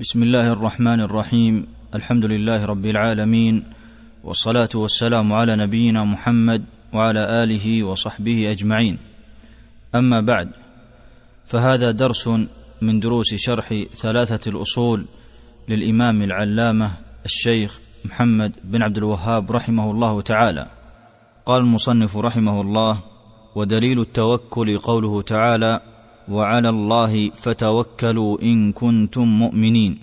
بسم الله الرحمن الرحيم الحمد لله رب العالمين والصلاه والسلام على نبينا محمد وعلى اله وصحبه اجمعين اما بعد فهذا درس من دروس شرح ثلاثة الاصول للامام العلامه الشيخ محمد بن عبد الوهاب رحمه الله تعالى قال المصنف رحمه الله ودليل التوكل قوله تعالى وعلى الله فتوكلوا إن كنتم مؤمنين.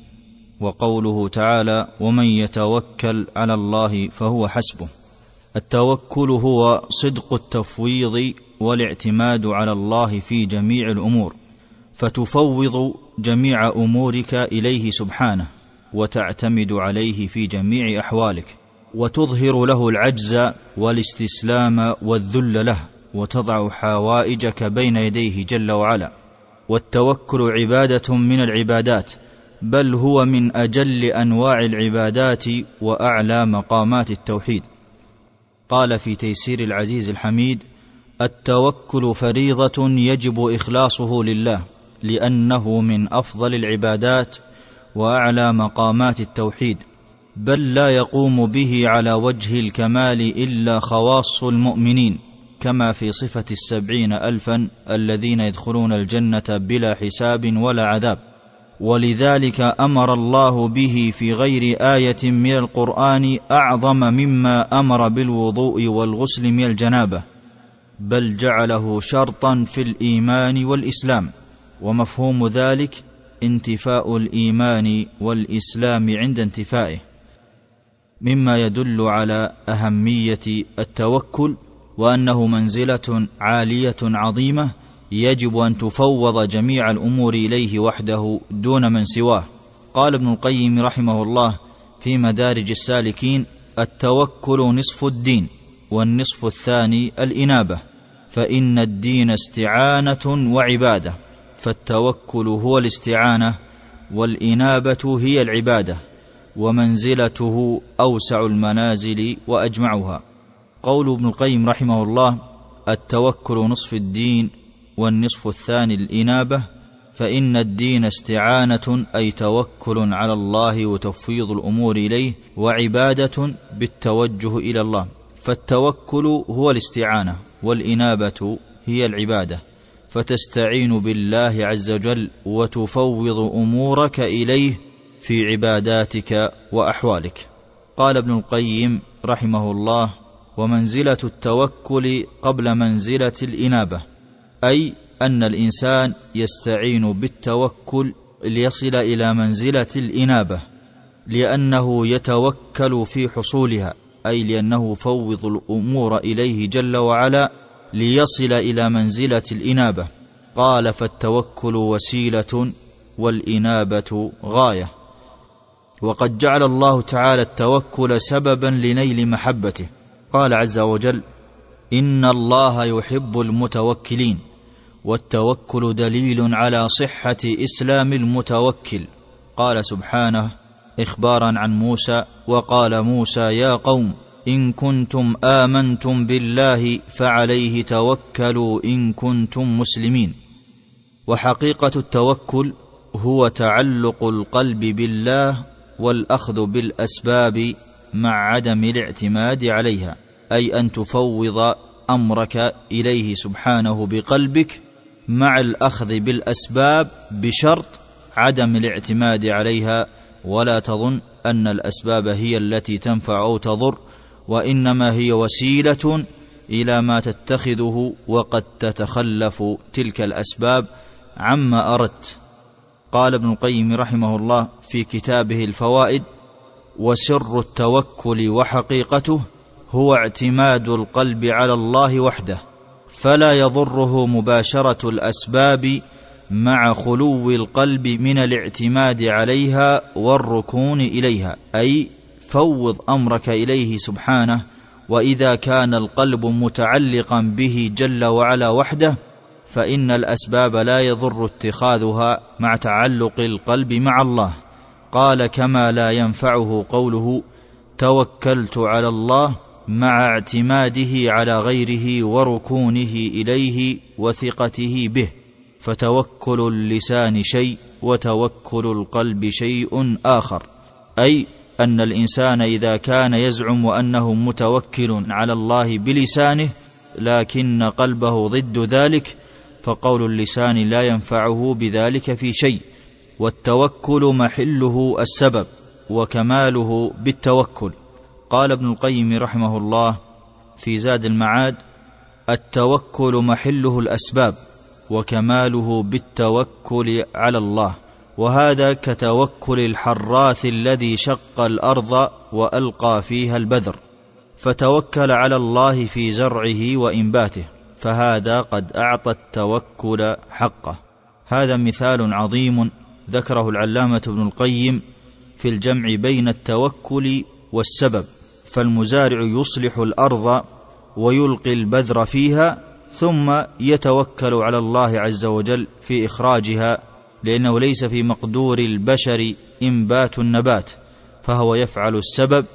وقوله تعالى ومن يتوكل على الله فهو حسبه. التوكل هو صدق التفويض والاعتماد على الله في جميع الأمور فتفوض جميع أمورك إليه سبحانه وتعتمد عليه في جميع أحوالك وتظهر له العجز والاستسلام والذل له. وتضع حوائجك بين يديه جل وعلا. والتوكل عبادة من العبادات بل هو من أجل أنواع العبادات وأعلى مقامات التوحيد. قال في تيسير العزيز الحميد التوكل فريضة يجب إخلاصه لله لأنه من أفضل العبادات وأعلى مقامات التوحيد بل لا يقوم به على وجه الكمال إلا خواص المؤمنين. كما في صفة السبعين الفا الذين يدخلون الجنة بلا حساب ولا عذاب. ولذلك أمر الله به في غير آية من القرآن أعظم مما أمر بالوضوء والغسل من الجنابة. بل جعله شرطا في الإيمان والإسلام. ومفهوم ذلك انتفاء الإيمان والإسلام عند انتفائه. مما يدل على أهمية التوكل وأنه منزلة عالية عظيمة يجب أن تفوض جميع الأمور إليه وحده دون من سواه. قال ابن القيم رحمه الله في مدارج السالكين التوكل نصف الدين والنصف الثاني الإنابة فإن الدين استعانة وعبادة فالتوكل هو الاستعانة والإنابة هي العبادة ومنزلته أوسع المنازل وأجمعها. قول ابن القيم رحمه الله التوكل نصف الدين والنصف الثاني الإنابة فإن الدين استعانة أي توكل على الله وتفويض الأمور إليه وعبادة بالتوجه إلى الله. فالتوكل هو الاستعانة والإنابة هي العبادة. فتستعين بالله عز وجل وتفوض أمورك إليه في عباداتك وأحوالك. قال ابن القيم رحمه الله ومنزلة التوكل قبل منزلة الإنابة أي أن الإنسان يستعين بالتوكل ليصل إلى منزلة الإنابة لأنه يتوكل في حصولها أي لأنه فوض الأمور إليه جل وعلا ليصل إلى منزلة الإنابة. قال فالتوكل وسيلة والإنابة غاية. وقد جعل الله تعالى التوكل سببا لنيل محبته. قال عز وجل إن الله يحب المتوكلين والتوكل دليل على صحة إسلام المتوكل. قال سبحانه إخبارا عن موسى وقال موسى يا قوم إن كنتم آمنتم بالله فعليه توكلوا إن كنتم مسلمين. وحقيقة التوكل هو تعلق القلب بالله والأخذ بالأسباب مع عدم الاعتماد عليها أي أن تفوض أمرك إليه سبحانه بقلبك مع الأخذ بالأسباب بشرط عدم الاعتماد عليها ولا تظن أن الأسباب هي التي تنفع أو تضر وإنما هي وسيلة إلى ما تتخذه وقد تتخلف تلك الأسباب عما أردت. قال ابن القيم رحمه الله في كتابه الفوائد وسر التوكل وحقيقته هو اعتماد القلب على الله وحده فلا يضره مباشرة الأسباب مع خلو القلب من الاعتماد عليها والركون إليها أي فوض أمرك إليه سبحانه وإذا كان القلب متعلقا به جل وعلا وحده فإن الأسباب لا يضر اتخاذها مع تعلق القلب مع الله. قال كما لا ينفعه قوله توكلت على الله مع اعتماده على غيره وركونه إليه وثقته به فتوكل اللسان شيء وتوكل القلب شيء آخر أي أن الإنسان إذا كان يزعم أنه متوكل على الله بلسانه لكن قلبه ضد ذلك فقول اللسان لا ينفعه بذلك في شيء. والتوكل محله السبب وكماله بالتوكل. قال ابن القيم رحمه الله في زاد المعاد التوكل محله الأسباب وكماله بالتوكل على الله. وهذا كتوكل الحراث الذي شق الأرض وألقى فيها البذر. فتوكل على الله في زرعه وإنباته فهذا قد أعطى التوكل حقه. هذا مثال عظيم ذكره العلامة ابن القيم في الجمع بين التوكل والسبب فالمزارع يصلح الأرض ويلقي البذر فيها ثم يتوكل على الله عز وجل في إخراجها لأنه ليس في مقدور البشر إنبات النبات فهو يفعل السبب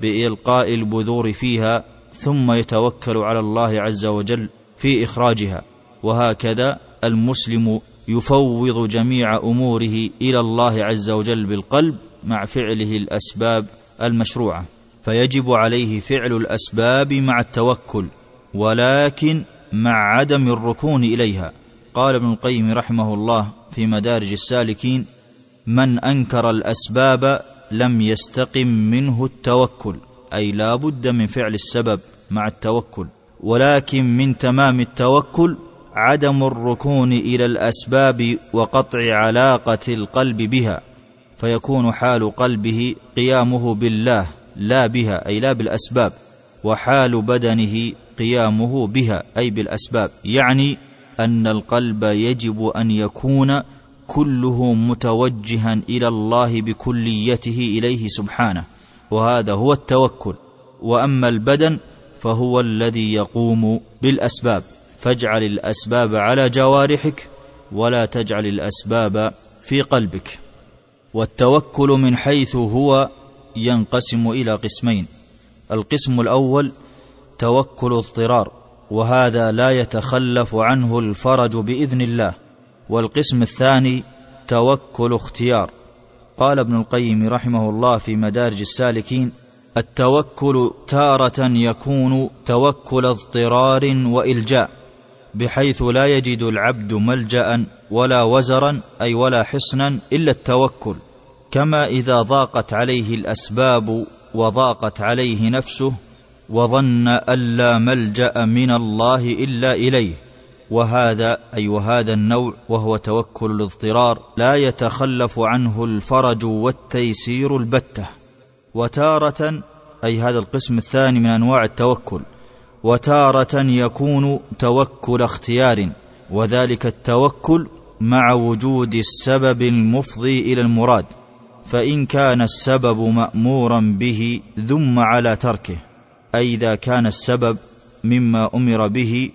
بإلقاء البذور فيها ثم يتوكل على الله عز وجل في إخراجها وهكذا المسلم يفوض جميع أموره إلى الله عز وجل بالقلب مع فعله الأسباب المشروعة. فيجب عليه فعل الأسباب مع التوكل ولكن مع عدم الركون إليها. قال ابن القيم رحمه الله في مدارج السالكين من أنكر الأسباب لم يستقم منه التوكل أي لا بد من فعل السبب مع التوكل ولكن من تمام التوكل عدم الركون إلى الأسباب وقطع علاقة القلب بها فيكون حال قلبه قيامه بالله لا بها أي لا بالأسباب وحال بدنه قيامه بها أي بالأسباب. يعني أن القلب يجب أن يكون كله متوجها إلى الله بكليته إليه سبحانه وهذا هو التوكل. وأما البدن فهو الذي يقوم بالأسباب. فاجعل الأسباب على جوارحك ولا تجعل الأسباب في قلبك. والتوكل من حيث هو ينقسم إلى قسمين. القسم الأول توكل اضطرار وهذا لا يتخلف عنه الفرج بإذن الله. والقسم الثاني توكل اختيار. قال ابن القيم رحمه الله في مدارج السالكين التوكل تارة يكون توكل اضطرار وإلجاء. بحيث لا يجد العبد ملجأ ولا وزرا أي ولا حصنا إلا التوكل. كما إذا ضاقت عليه الأسباب وضاقت عليه نفسه وظن أن لا ملجأ من الله إلا إليه. وهذا أي وهذا النوع وهو توكل الاضطرار لا يتخلف عنه الفرج والتيسير البتة. وتارة أي هذا القسم الثاني من أنواع التوكل. وتارة يكون توكل اختيار وذلك التوكل مع وجود السبب المفضي إلى المراد فإن كان السبب مأمورا به ذم على تركه أي إذا كان السبب مما أمر به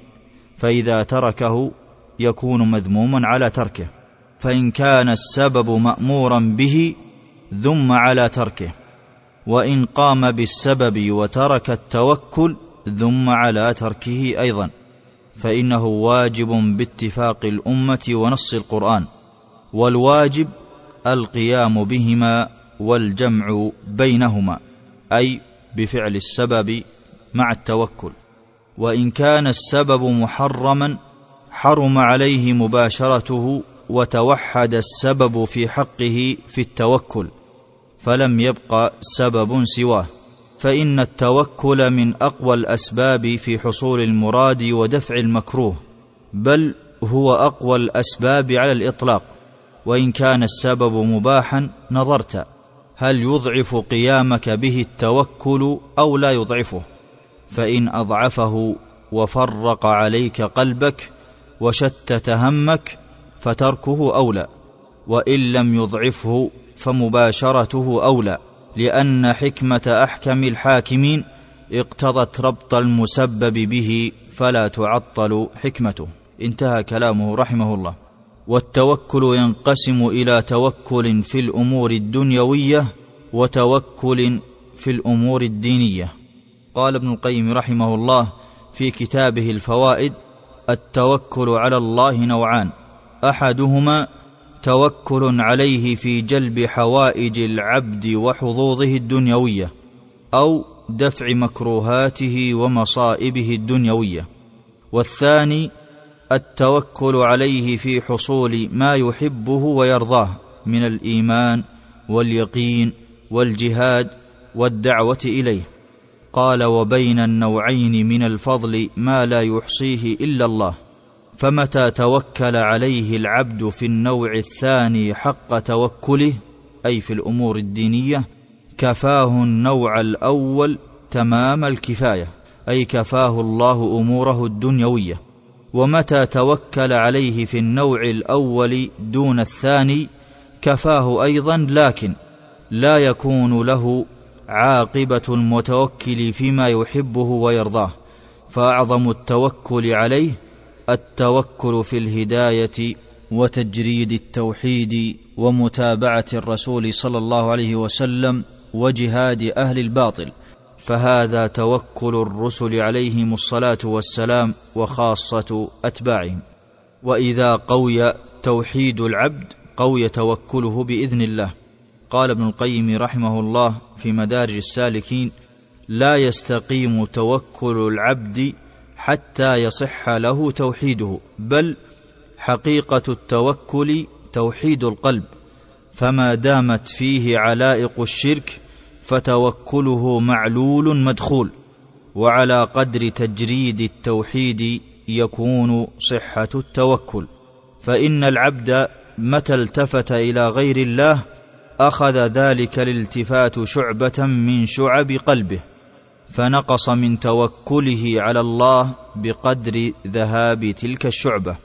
فإذا تركه يكون مذموما على تركه فإن كان السبب مأمورا به ذم على تركه وإن قام بالسبب وترك التوكل ذم على تركه أيضا فإنه واجب باتفاق الأمة ونص القرآن والواجب القيام بهما والجمع بينهما أي بفعل السبب مع التوكل. وإن كان السبب محرما حرم عليه مباشرته وتوحد السبب في حقه في التوكل فلم يبق سبب سواه. فإن التوكل من أقوى الأسباب في حصول المراد ودفع المكروه بل هو أقوى الأسباب على الإطلاق وإن كان السبب مباحا نظرت هل يضعف قيامك به التوكل أو لا يضعفه؟ فإن أضعفه وفرق عليك قلبك وشتت همك فتركه أولى وإن لم يضعفه فمباشرته أولى. لأن حكمة أحكم الحاكمين اقتضت ربط المسبب به فلا تعطل حكمته. انتهى كلامه رحمه الله. والتوكل ينقسم إلى توكل في الأمور الدنيوية وتوكل في الأمور الدينية. قال ابن القيم رحمه الله في كتابه الفوائد التوكل على الله نوعان. أحدهما توكل عليه في جلب حوائج العبد وحظوظه الدنيوية أو دفع مكروهاته ومصائبه الدنيوية. والثاني التوكل عليه في حصول ما يحبه ويرضاه من الإيمان واليقين والجهاد والدعوة إليه. قال وبين النوعين من الفضل ما لا يحصيه إلا الله. فمتى توكل عليه العبد في النوع الثاني حق توكله أي في الأمور الدينية كفاه النوع الأول تمام الكفاية أي كفاه الله أموره الدنيوية. ومتى توكل عليه في النوع الأول دون الثاني كفاه أيضا لكن لا يكون له عاقبة المتوكل فيما يحبه ويرضاه. فأعظم التوكل عليه التوكل في الهداية وتجريد التوحيد ومتابعة الرسول صلى الله عليه وسلم وجهاد أهل الباطل. فهذا توكل الرسل عليهم الصلاة والسلام وخاصة أتباعهم. وإذا قوي توحيد العبد قوي توكله بإذن الله. قال ابن القيم رحمه الله في مدارج السالكين لا يستقيم توكل العبد حتى يصح له توحيده بل حقيقة التوكل توحيد القلب فما دامت فيه علائق الشرك فتوكله معلول مدخول وعلى قدر تجريد التوحيد يكون صحة التوكل. فإن العبد متى التفت إلى غير الله أخذ ذلك الالتفات شعبة من شعب قلبه. فنقص من توكله على الله بقدر ذهاب تلك الشعبة.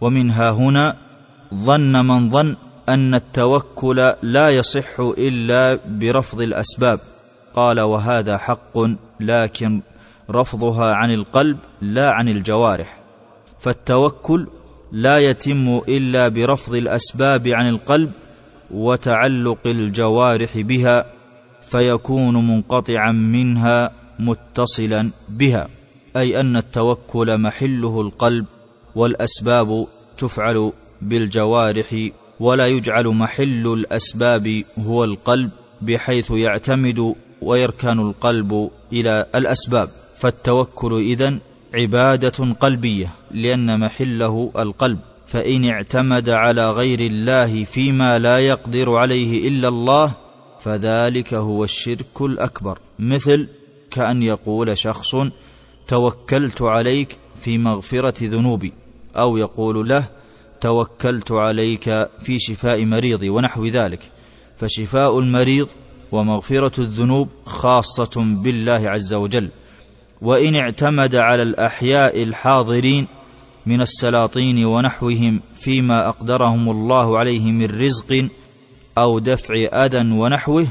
ومنها هنا ظن من ظن أن التوكل لا يصح إلا برفض الأسباب. قال وهذا حق لكن رفضها عن القلب لا عن الجوارح. فالتوكل لا يتم إلا برفض الأسباب عن القلب وتعلق الجوارح بها فيكون منقطعا منها متصلا بها أي أن التوكل محله القلب والأسباب تفعل بالجوارح ولا يجعل محل الأسباب هو القلب بحيث يعتمد ويركن القلب إلى الأسباب. فالتوكل إذن عبادة قلبية لأن محله القلب. فإن اعتمد على غير الله فيما لا يقدر عليه إلا الله فذلك هو الشرك الأكبر. مثل كأن يقول شخص توكلت عليك في مغفرة ذنوبي. أو يقول له توكلت عليك في شفاء مريضي. ونحو ذلك. فشفاء المريض ومغفرة الذنوب خاصة بالله عز وجل. وإن اعتمد على الأحياء الحاضرين من السلاطين ونحوهم فيما أقدرهم الله عليه من رزق أو دفع أذى ونحوه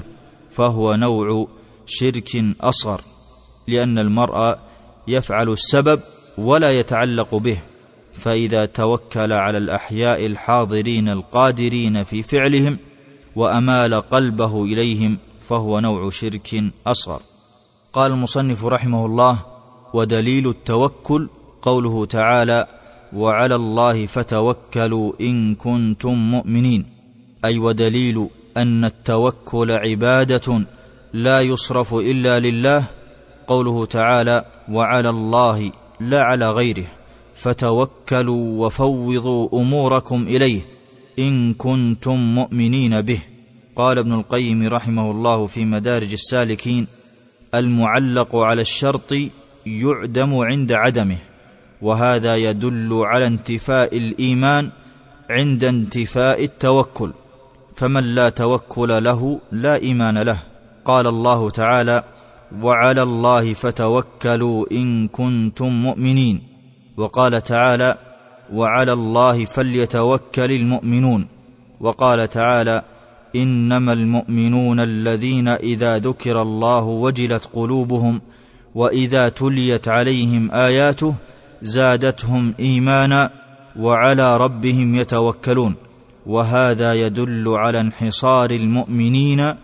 فهو نوع شرك أصغر. لأن المرء يفعل السبب ولا يتعلق به فإذا توكل على الأحياء الحاضرين القادرين في فعلهم وأمال قلبه إليهم فهو نوع شرك أصغر. قال المصنف رحمه الله ودليل التوكل قوله تعالى وعلى الله فتوكلوا إن كنتم مؤمنين أي ودليل أن التوكل عبادة لا يصرف إلا لله قوله تعالى وعلى الله لا على غيره فتوكلوا وفوضوا أموركم إليه إن كنتم مؤمنين به. قال ابن القيم رحمه الله في مدارج السالكين المعلق على الشرط يعدم عند عدمه وهذا يدل على انتفاء الإيمان عند انتفاء التوكل فمن لا توكل له لا إيمان له. قال الله تعالى وعلى الله فتوكلوا إن كنتم مؤمنين. وقال تعالى وعلى الله فليتوكل المؤمنون. وقال تعالى إنما المؤمنون الذين إذا ذكر الله وجلت قلوبهم وإذا تليت عليهم آياته زادتهم إيمانا وعلى ربهم يتوكلون. وهذا يدل على انحصار المؤمنين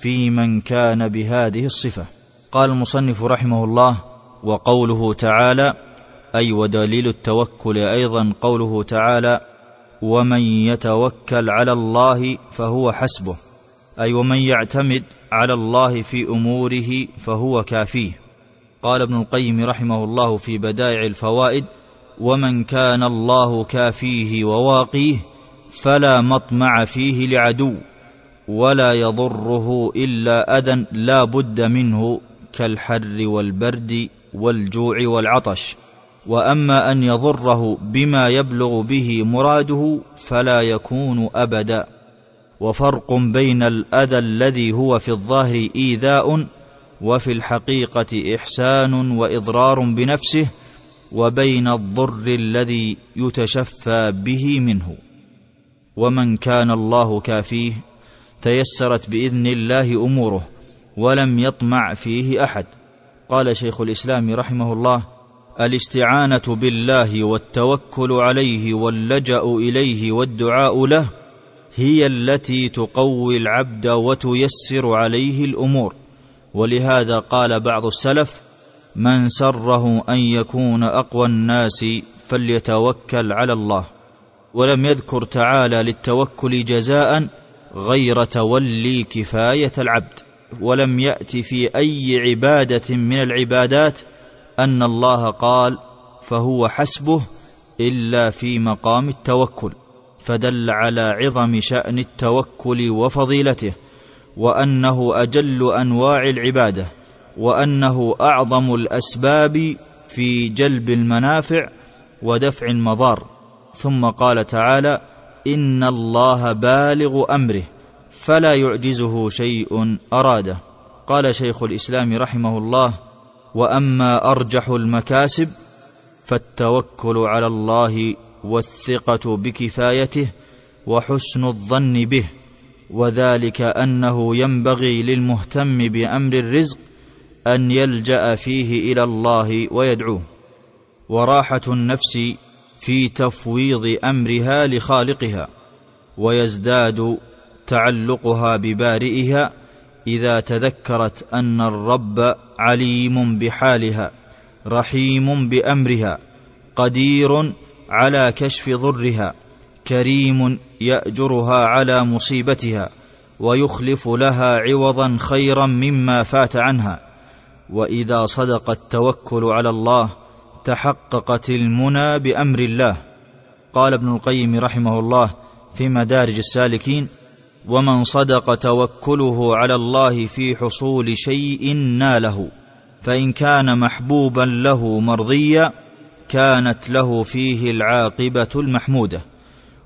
في من كان بهذه الصفة. قال المصنف رحمه الله وقوله تعالى أي ودليل التوكل أيضا قوله تعالى ومن يتوكل على الله فهو حسبه أي ومن يعتمد على الله في أموره فهو كافيه. قال ابن القيم رحمه الله في بدائع الفوائد ومن كان الله كافيه وواقيه فلا مطمع فيه لعدو ولا يضره إلا أذى لا بد منه كالحر والبرد والجوع والعطش وأما أن يضره بما يبلغ به مراده فلا يكون أبدا وفرق بين الأذى الذي هو في الظاهر إيذاء وفي الحقيقة إحسان وإضرار بنفسه وبين الضر الذي يتشفى به منه. ومن كان الله كافيه تيسرت بإذن الله أموره. ولم يطمع فيه أحد. قال شيخ الإسلام رحمه الله الإستعانة بالله والتوكل عليه واللجأ إليه والدعاء له هي التي تقوي العبد وتيسر عليه الأمور. ولهذا قال بعض السلف من سره أن يكون أقوى الناس فليتوكل على الله. ولم يذكر تعالى للتوكل جزاء غير تولي كفاية العبد. ولم يأت في أي عبادة من العبادات أن الله قال فهو حسبه إلا في مقام التوكل فدل على عظم شأن التوكل وفضيلته وأنه أجل أنواع العبادة وأنه أعظم الأسباب في جلب المنافع ودفع المضار. ثم قال تعالى إن الله بالغ أمره. فلا يعجزه شيء أراده. قال شيخ الإسلام رحمه الله وأما أرجح المكاسب فالتوكل على الله والثقة بكفايته وحسن الظن به وذلك أنه ينبغي للمهتم بأمر الرزق أن يلجأ فيه إلى الله ويدعوه. وراحة النفس في تفويض أمرها لخالقها ويزداد تعلقها ببارئها إذا تذكرت أن الرب عليم بحالها رحيم بأمرها قدير على كشف ضرها كريم يأجرها على مصيبتها ويخلف لها عوضا خيرا مما فات عنها. وإذا صدق التوكل على الله تحققت المنى بأمر الله. قال ابن القيم رحمه الله في مدارج السالكين ومن صدق توكله على الله في حصول شيء ناله فإن كان محبوبا له مرضيا كانت له فيه العاقبة المحمودة.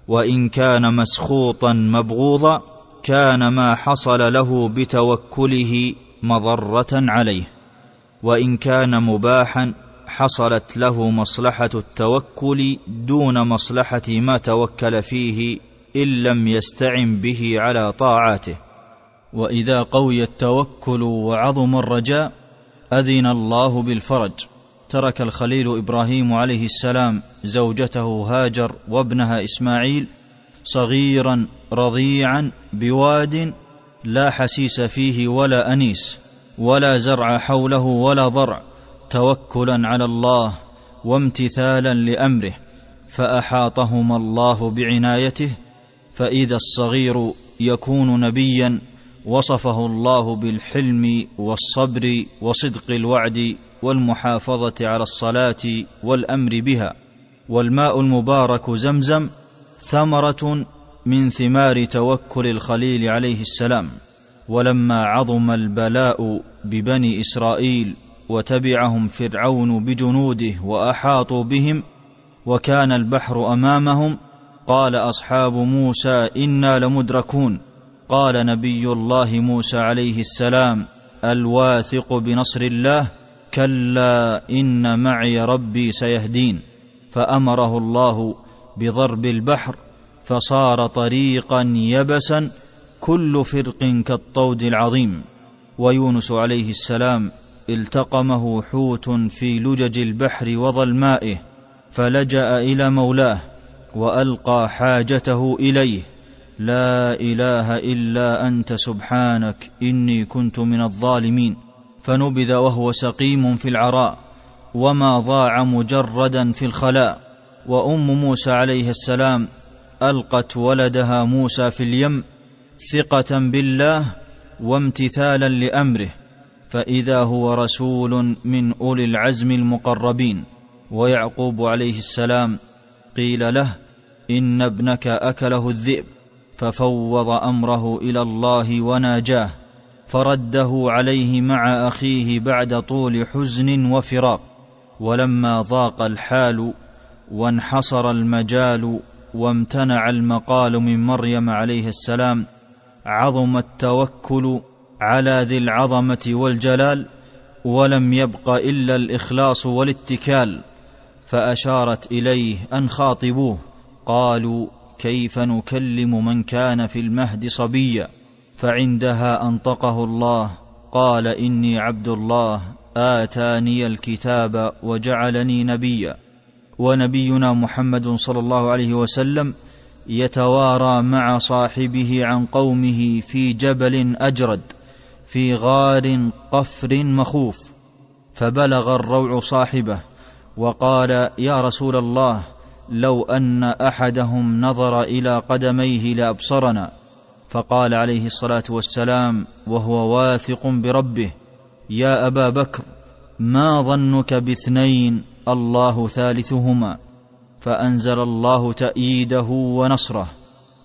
وإن كان مسخوطا مبغوضا كان ما حصل له بتوكله مضرة عليه. وإن كان مباحا حصلت له مصلحة التوكل دون مصلحة ما توكل فيه إن لم يستعن به على طاعاته. وإذا قوي التوكل وعظم الرجاء أذن الله بالفرج. ترك الخليل إبراهيم عليه السلام زوجته هاجر وابنها إسماعيل صغيرا رضيعا بواد لا حسيس فيه ولا أنيس ولا زرع حوله ولا ضرع توكلا على الله وامتثالا لأمره فأحاطهما الله بعنايته فإذا الصغير يكون نبيا وصفه الله بالحلم والصبر وصدق الوعد والمحافظة على الصلاة والأمر بها والماء المبارك زمزم ثمرة من ثمار توكل الخليل عليه السلام ولما عظم البلاء ببني إسرائيل وتبعهم فرعون بجنوده وأحاطوا بهم وكان البحر أمامهم قال أصحاب موسى إنا لمدركون. قال نبي الله موسى عليه السلام الواثق بنصر الله كلا إن معي ربي سيهدين. فأمره الله بضرب البحر فصار طريقا يبسا كل فرق كالطود العظيم. ويونس عليه السلام التقمه حوت في لجج البحر وظلمائه فلجأ إلى مولاه وألقى حاجته إليه. لا إله إلا أنت سبحانك إني كنت من الظالمين. فنبذ وهو سقيم في العراء وما ضاع مجردا في الخلاء. وأم موسى عليه السلام ألقت ولدها موسى في اليم ثقة بالله وامتثالا لأمره. فإذا هو رسول من أولي العزم المقربين. ويعقوب عليه السلام قيل له إن ابنك أكله الذئب ففوض أمره إلى الله وناجاه فرده عليه مع أخيه بعد طول حزن وفراق ولما ضاق الحال وانحصر المجال وامتنع المقال من مريم عليه السلام عظم التوكل على ذي العظمة والجلال ولم يبق إلا الإخلاص والاتكال. فأشارت إليه أن خاطبوه. قالوا كيف نكلم من كان في المهد صبيا؟ فعندها انطقه الله. قال إني عبد الله آتاني الكتاب وجعلني نبيا. ونبينا محمد صلى الله عليه وسلم يتوارى مع صاحبه عن قومه في جبل أجرد في غار قفر مخوف. فبلغ الروع صاحبه. وقال يا رسول الله لو أن أحدهم نظر إلى قدميه لأبصرنا. فقال عليه الصلاة والسلام وهو واثق بربه يا أبا بكر ما ظنك باثنين الله ثالثهما. فأنزل الله تأييده ونصره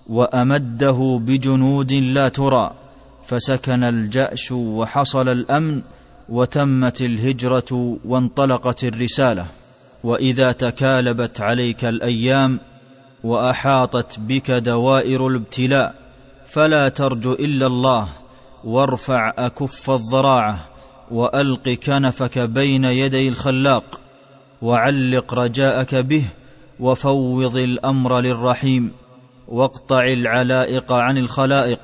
وأمده بجنود لا ترى فسكن الجأش وحصل الأمن وتمت الهجرة وانطلقت الرسالة. وإذا تكالبت عليك الأيام وأحاطت بك دوائر الابتلاء فلا ترجو إلا الله وارفع أكف الضراعة وألق كنفك بين يدي الخلاق وعلق رجاءك به وفوض الأمر للرحيم واقطع العلائق عن الخلائق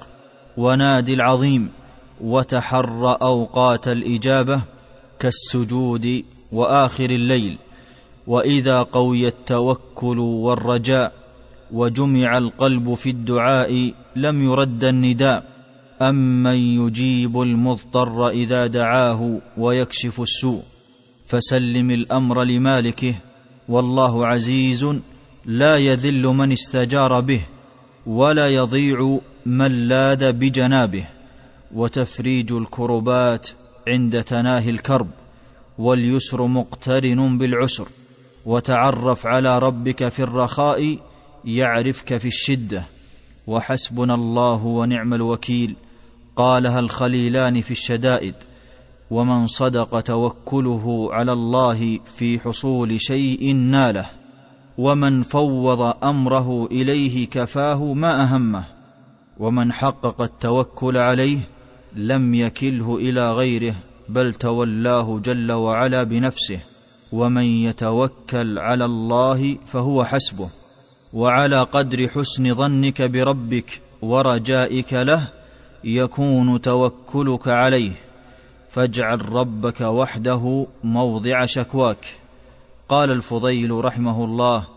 ونادي العظيم وتحر أوقات الإجابة كالسجود وآخر الليل وإذا قوي التوكل والرجاء وجمع القلب في الدعاء لم يرد النداء. أمن يجيب المضطر إذا دعاه ويكشف السوء. فسلم الأمر لمالكه والله عزيز لا يذل من استجار به ولا يضيع من لاذ بجنابه. وتفريج الكربات عند تناهي الكرب واليسر مقترن بالعسر. وتعرف على ربك في الرخاء يعرفك في الشدة. وحسبنا الله ونعم الوكيل. قالها الخليلان في الشدائد؟ ومن صدق توكله على الله في حصول شيء ناله. ومن فوض أمره إليه كفاه ما أهمه. ومن حقق التوكل عليه لم يكله إلى غيره بل تولاه جل وعلا بنفسه. ومن يتوكل على الله فهو حسبه وعلى قدر حسن ظنك بربك ورجائك له يكون توكلك عليه. فاجعل ربك وحده موضع شكواك. قال الفضيل رحمه الله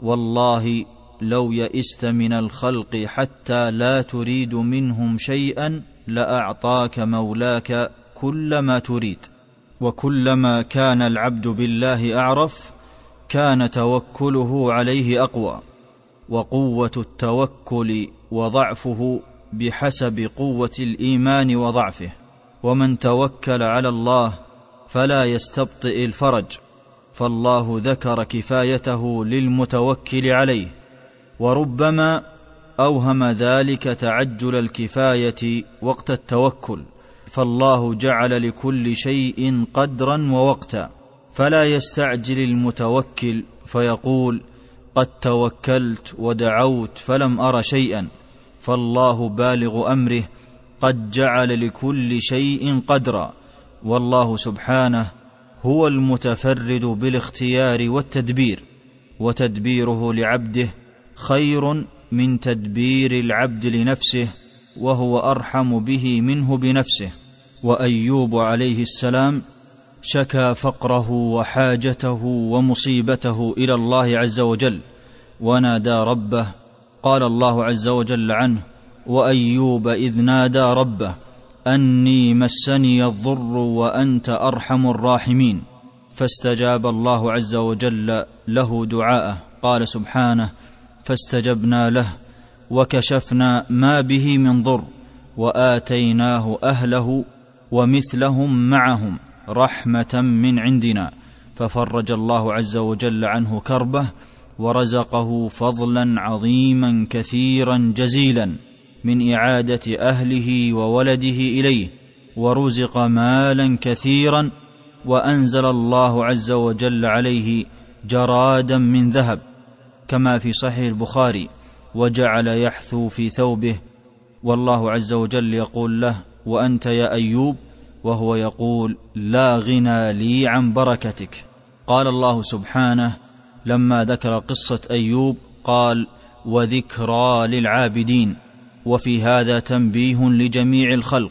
والله لو يئست من الخلق حتى لا تريد منهم شيئا لأعطاك مولاك كل ما تريد. وكلما كان العبد بالله أعرف كان توكله عليه أقوى وقوة التوكل وضعفه بحسب قوة الإيمان وضعفه. ومن توكل على الله فلا يستبطئ الفرج فالله ذكر كفايته للمتوكل عليه. وربما أوهم ذلك تعجل الكفاية وقت التوكل. فالله جعل لكل شيء قدرا ووقتا فلا يستعجل المتوكل فيقول قد توكلت ودعوت فلم أر شيئا فالله بالغ أمره قد جعل لكل شيء قدرا والله سبحانه هو المتفرد بالاختيار والتدبير وتدبيره لعبده خير من تدبير العبد لنفسه وهو أرحم به منه بنفسه. وأيوب عليه السلام شكا فقره وحاجته ومصيبته إلى الله عز وجل ونادى ربه قال الله عز وجل عنه وأيوب إذ نادى ربه أني مسني الضر وأنت أرحم الراحمين. فاستجاب الله عز وجل له دعاءه قال سبحانه فاستجبنا له وكشفنا ما به من ضر وآتيناه أهله ومثلهم معهم رحمة من عندنا. ففرج الله عز وجل عنه كربه ورزقه فضلا عظيما كثيرا جزيلا من إعادة أهله وولده إليه. ورزق مالا كثيرا وأنزل الله عز وجل عليه جرادا من ذهب كما في صحيح البخاري وجعل يحثو في ثوبه. والله عز وجل يقول له وأنت يا أيوب وهو يقول لا غنى لي عن بركتك. قال الله سبحانه لما ذكر قصة أيوب قال وذكرى للعابدين. وفي هذا تنبيه لجميع الخلق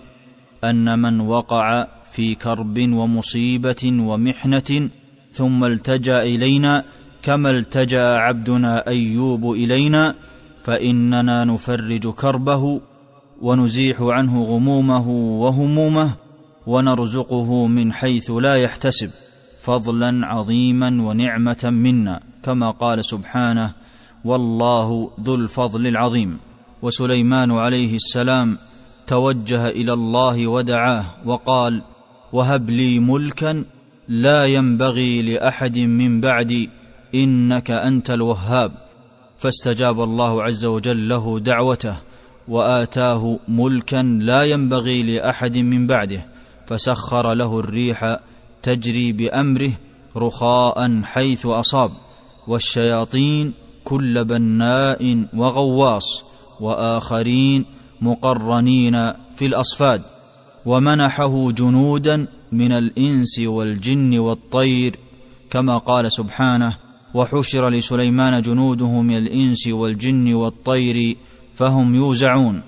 أن من وقع في كرب ومصيبة ومحنة ثم التجأ إلينا كما التجأ عبدنا أيوب إلينا فإننا نفرج كربه ونزيح عنه غمومه وهمومه ونرزقه من حيث لا يحتسب فضلا عظيما ونعمة منا كما قال سبحانه والله ذو الفضل العظيم وسليمان عليه السلام توجه إلى الله ودعاه وقال وهب لي ملكا لا ينبغي لأحد من بعدي إنك أنت الوهاب فاستجاب الله عز وجل له دعوته وآتاه ملكا لا ينبغي لأحد من بعده فسخر له الريح تجري بأمره رخاء حيث أصاب والشياطين كل بناء وغواص وآخرين مقرنين في الأصفاد ومنحه جنودا من الإنس والجن والطير كما قال سبحانه وحشر لسليمان جنوده من الإنس والجن والطير فهم يوزعون.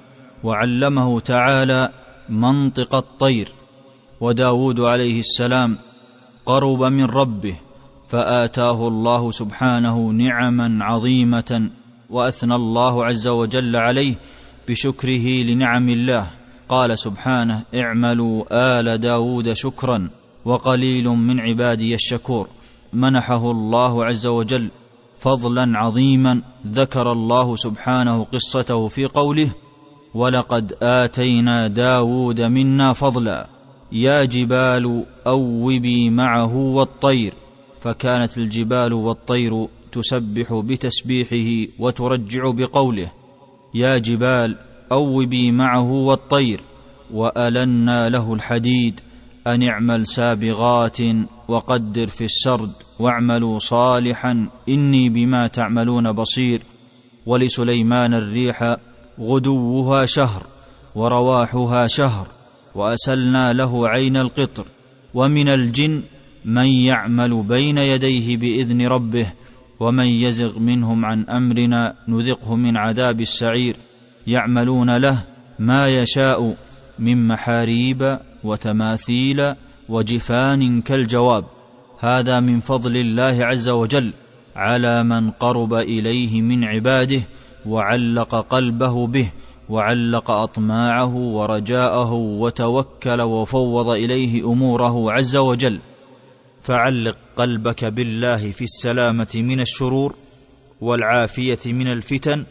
وعلمه تعالى منطق الطير. وداود عليه السلام قرب من ربه فآتاه الله سبحانه نعما عظيمة وأثنى الله عز وجل عليه بشكره لنعم الله. قال سبحانه اعملوا آل داود شكرا وقليل من عبادي الشكور. منحه الله عز وجل فضلا عظيما ذكر الله سبحانه قصته في قوله ولقد آتينا داود منا فضلا يا جبال أوبي معه والطير. فكانت الجبال والطير تسبح بتسبيحه وترجع بقوله يا جبال أوبي معه والطير وألنا له الحديد أن اعمل سابغات وقدر في السرد. واعملوا صالحا إني بما تعملون بصير ولسليمان الريح غدوها شهر ورواحها شهر وأسلنا له عين القطر ومن الجن من يعمل بين يديه بإذن ربه ومن يزغ منهم عن أمرنا نذقه من عذاب السعير يعملون له ما يشاء من محاريب وتماثيل وجفان كالجواب هذا من فضل الله عز وجل على من قرب إليه من عباده وعلق قلبه به وعلق أطماعه ورجاءه وتوكل وفوض إليه أموره عز وجل. فعلق قلبك بالله في السلامة من الشرور والعافية من الفتن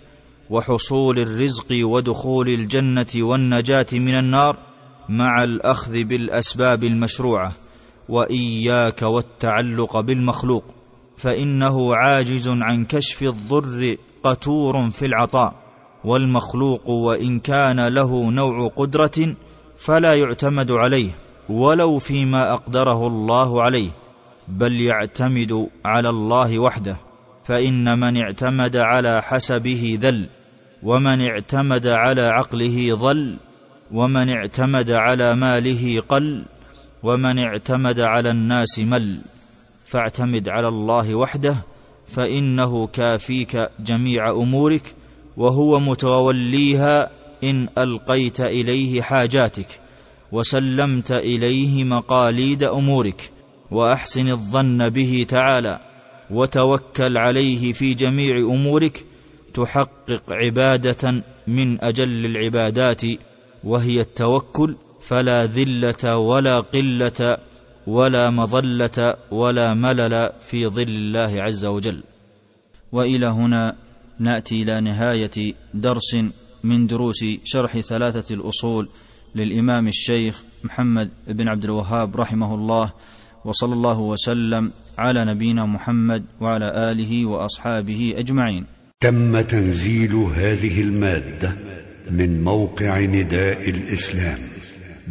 وحصول الرزق ودخول الجنة والنجاة من النار مع الأخذ بالأسباب المشروعة. وإياك والتعلق بالمخلوق فإنه عاجز عن كشف الضر قتور في العطاء. والمخلوق وإن كان له نوع قدرة فلا يعتمد عليه ولو فيما أقدره الله عليه بل يعتمد على الله وحده. فإن من اعتمد على حسبه ذل ومن اعتمد على عقله ضل ومن اعتمد على ماله قل. ومن اعتمد على الناس مل فاعتمد على الله وحده فإنه كافيك جميع أمورك وهو متوليها إن ألقيت إليه حاجاتك وسلمت إليه مقاليد أمورك وأحسن الظن به تعالى وتوكل عليه في جميع أمورك تحقق عبادة من أجل العبادات وهي التوكل فلا ذلة ولا قلة ولا مظله ولا ملل في ظل الله عز وجل. وإلى هنا نأتي إلى نهاية درس من دروس شرح ثلاثة الأصول للإمام الشيخ محمد بن عبد الوهاب رحمه الله وصلى الله وسلم على نبينا محمد وعلى آله وأصحابه أجمعين. تم تنزيل هذه المادة من موقع نداء الإسلام.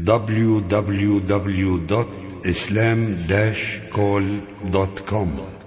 www.islam-call.com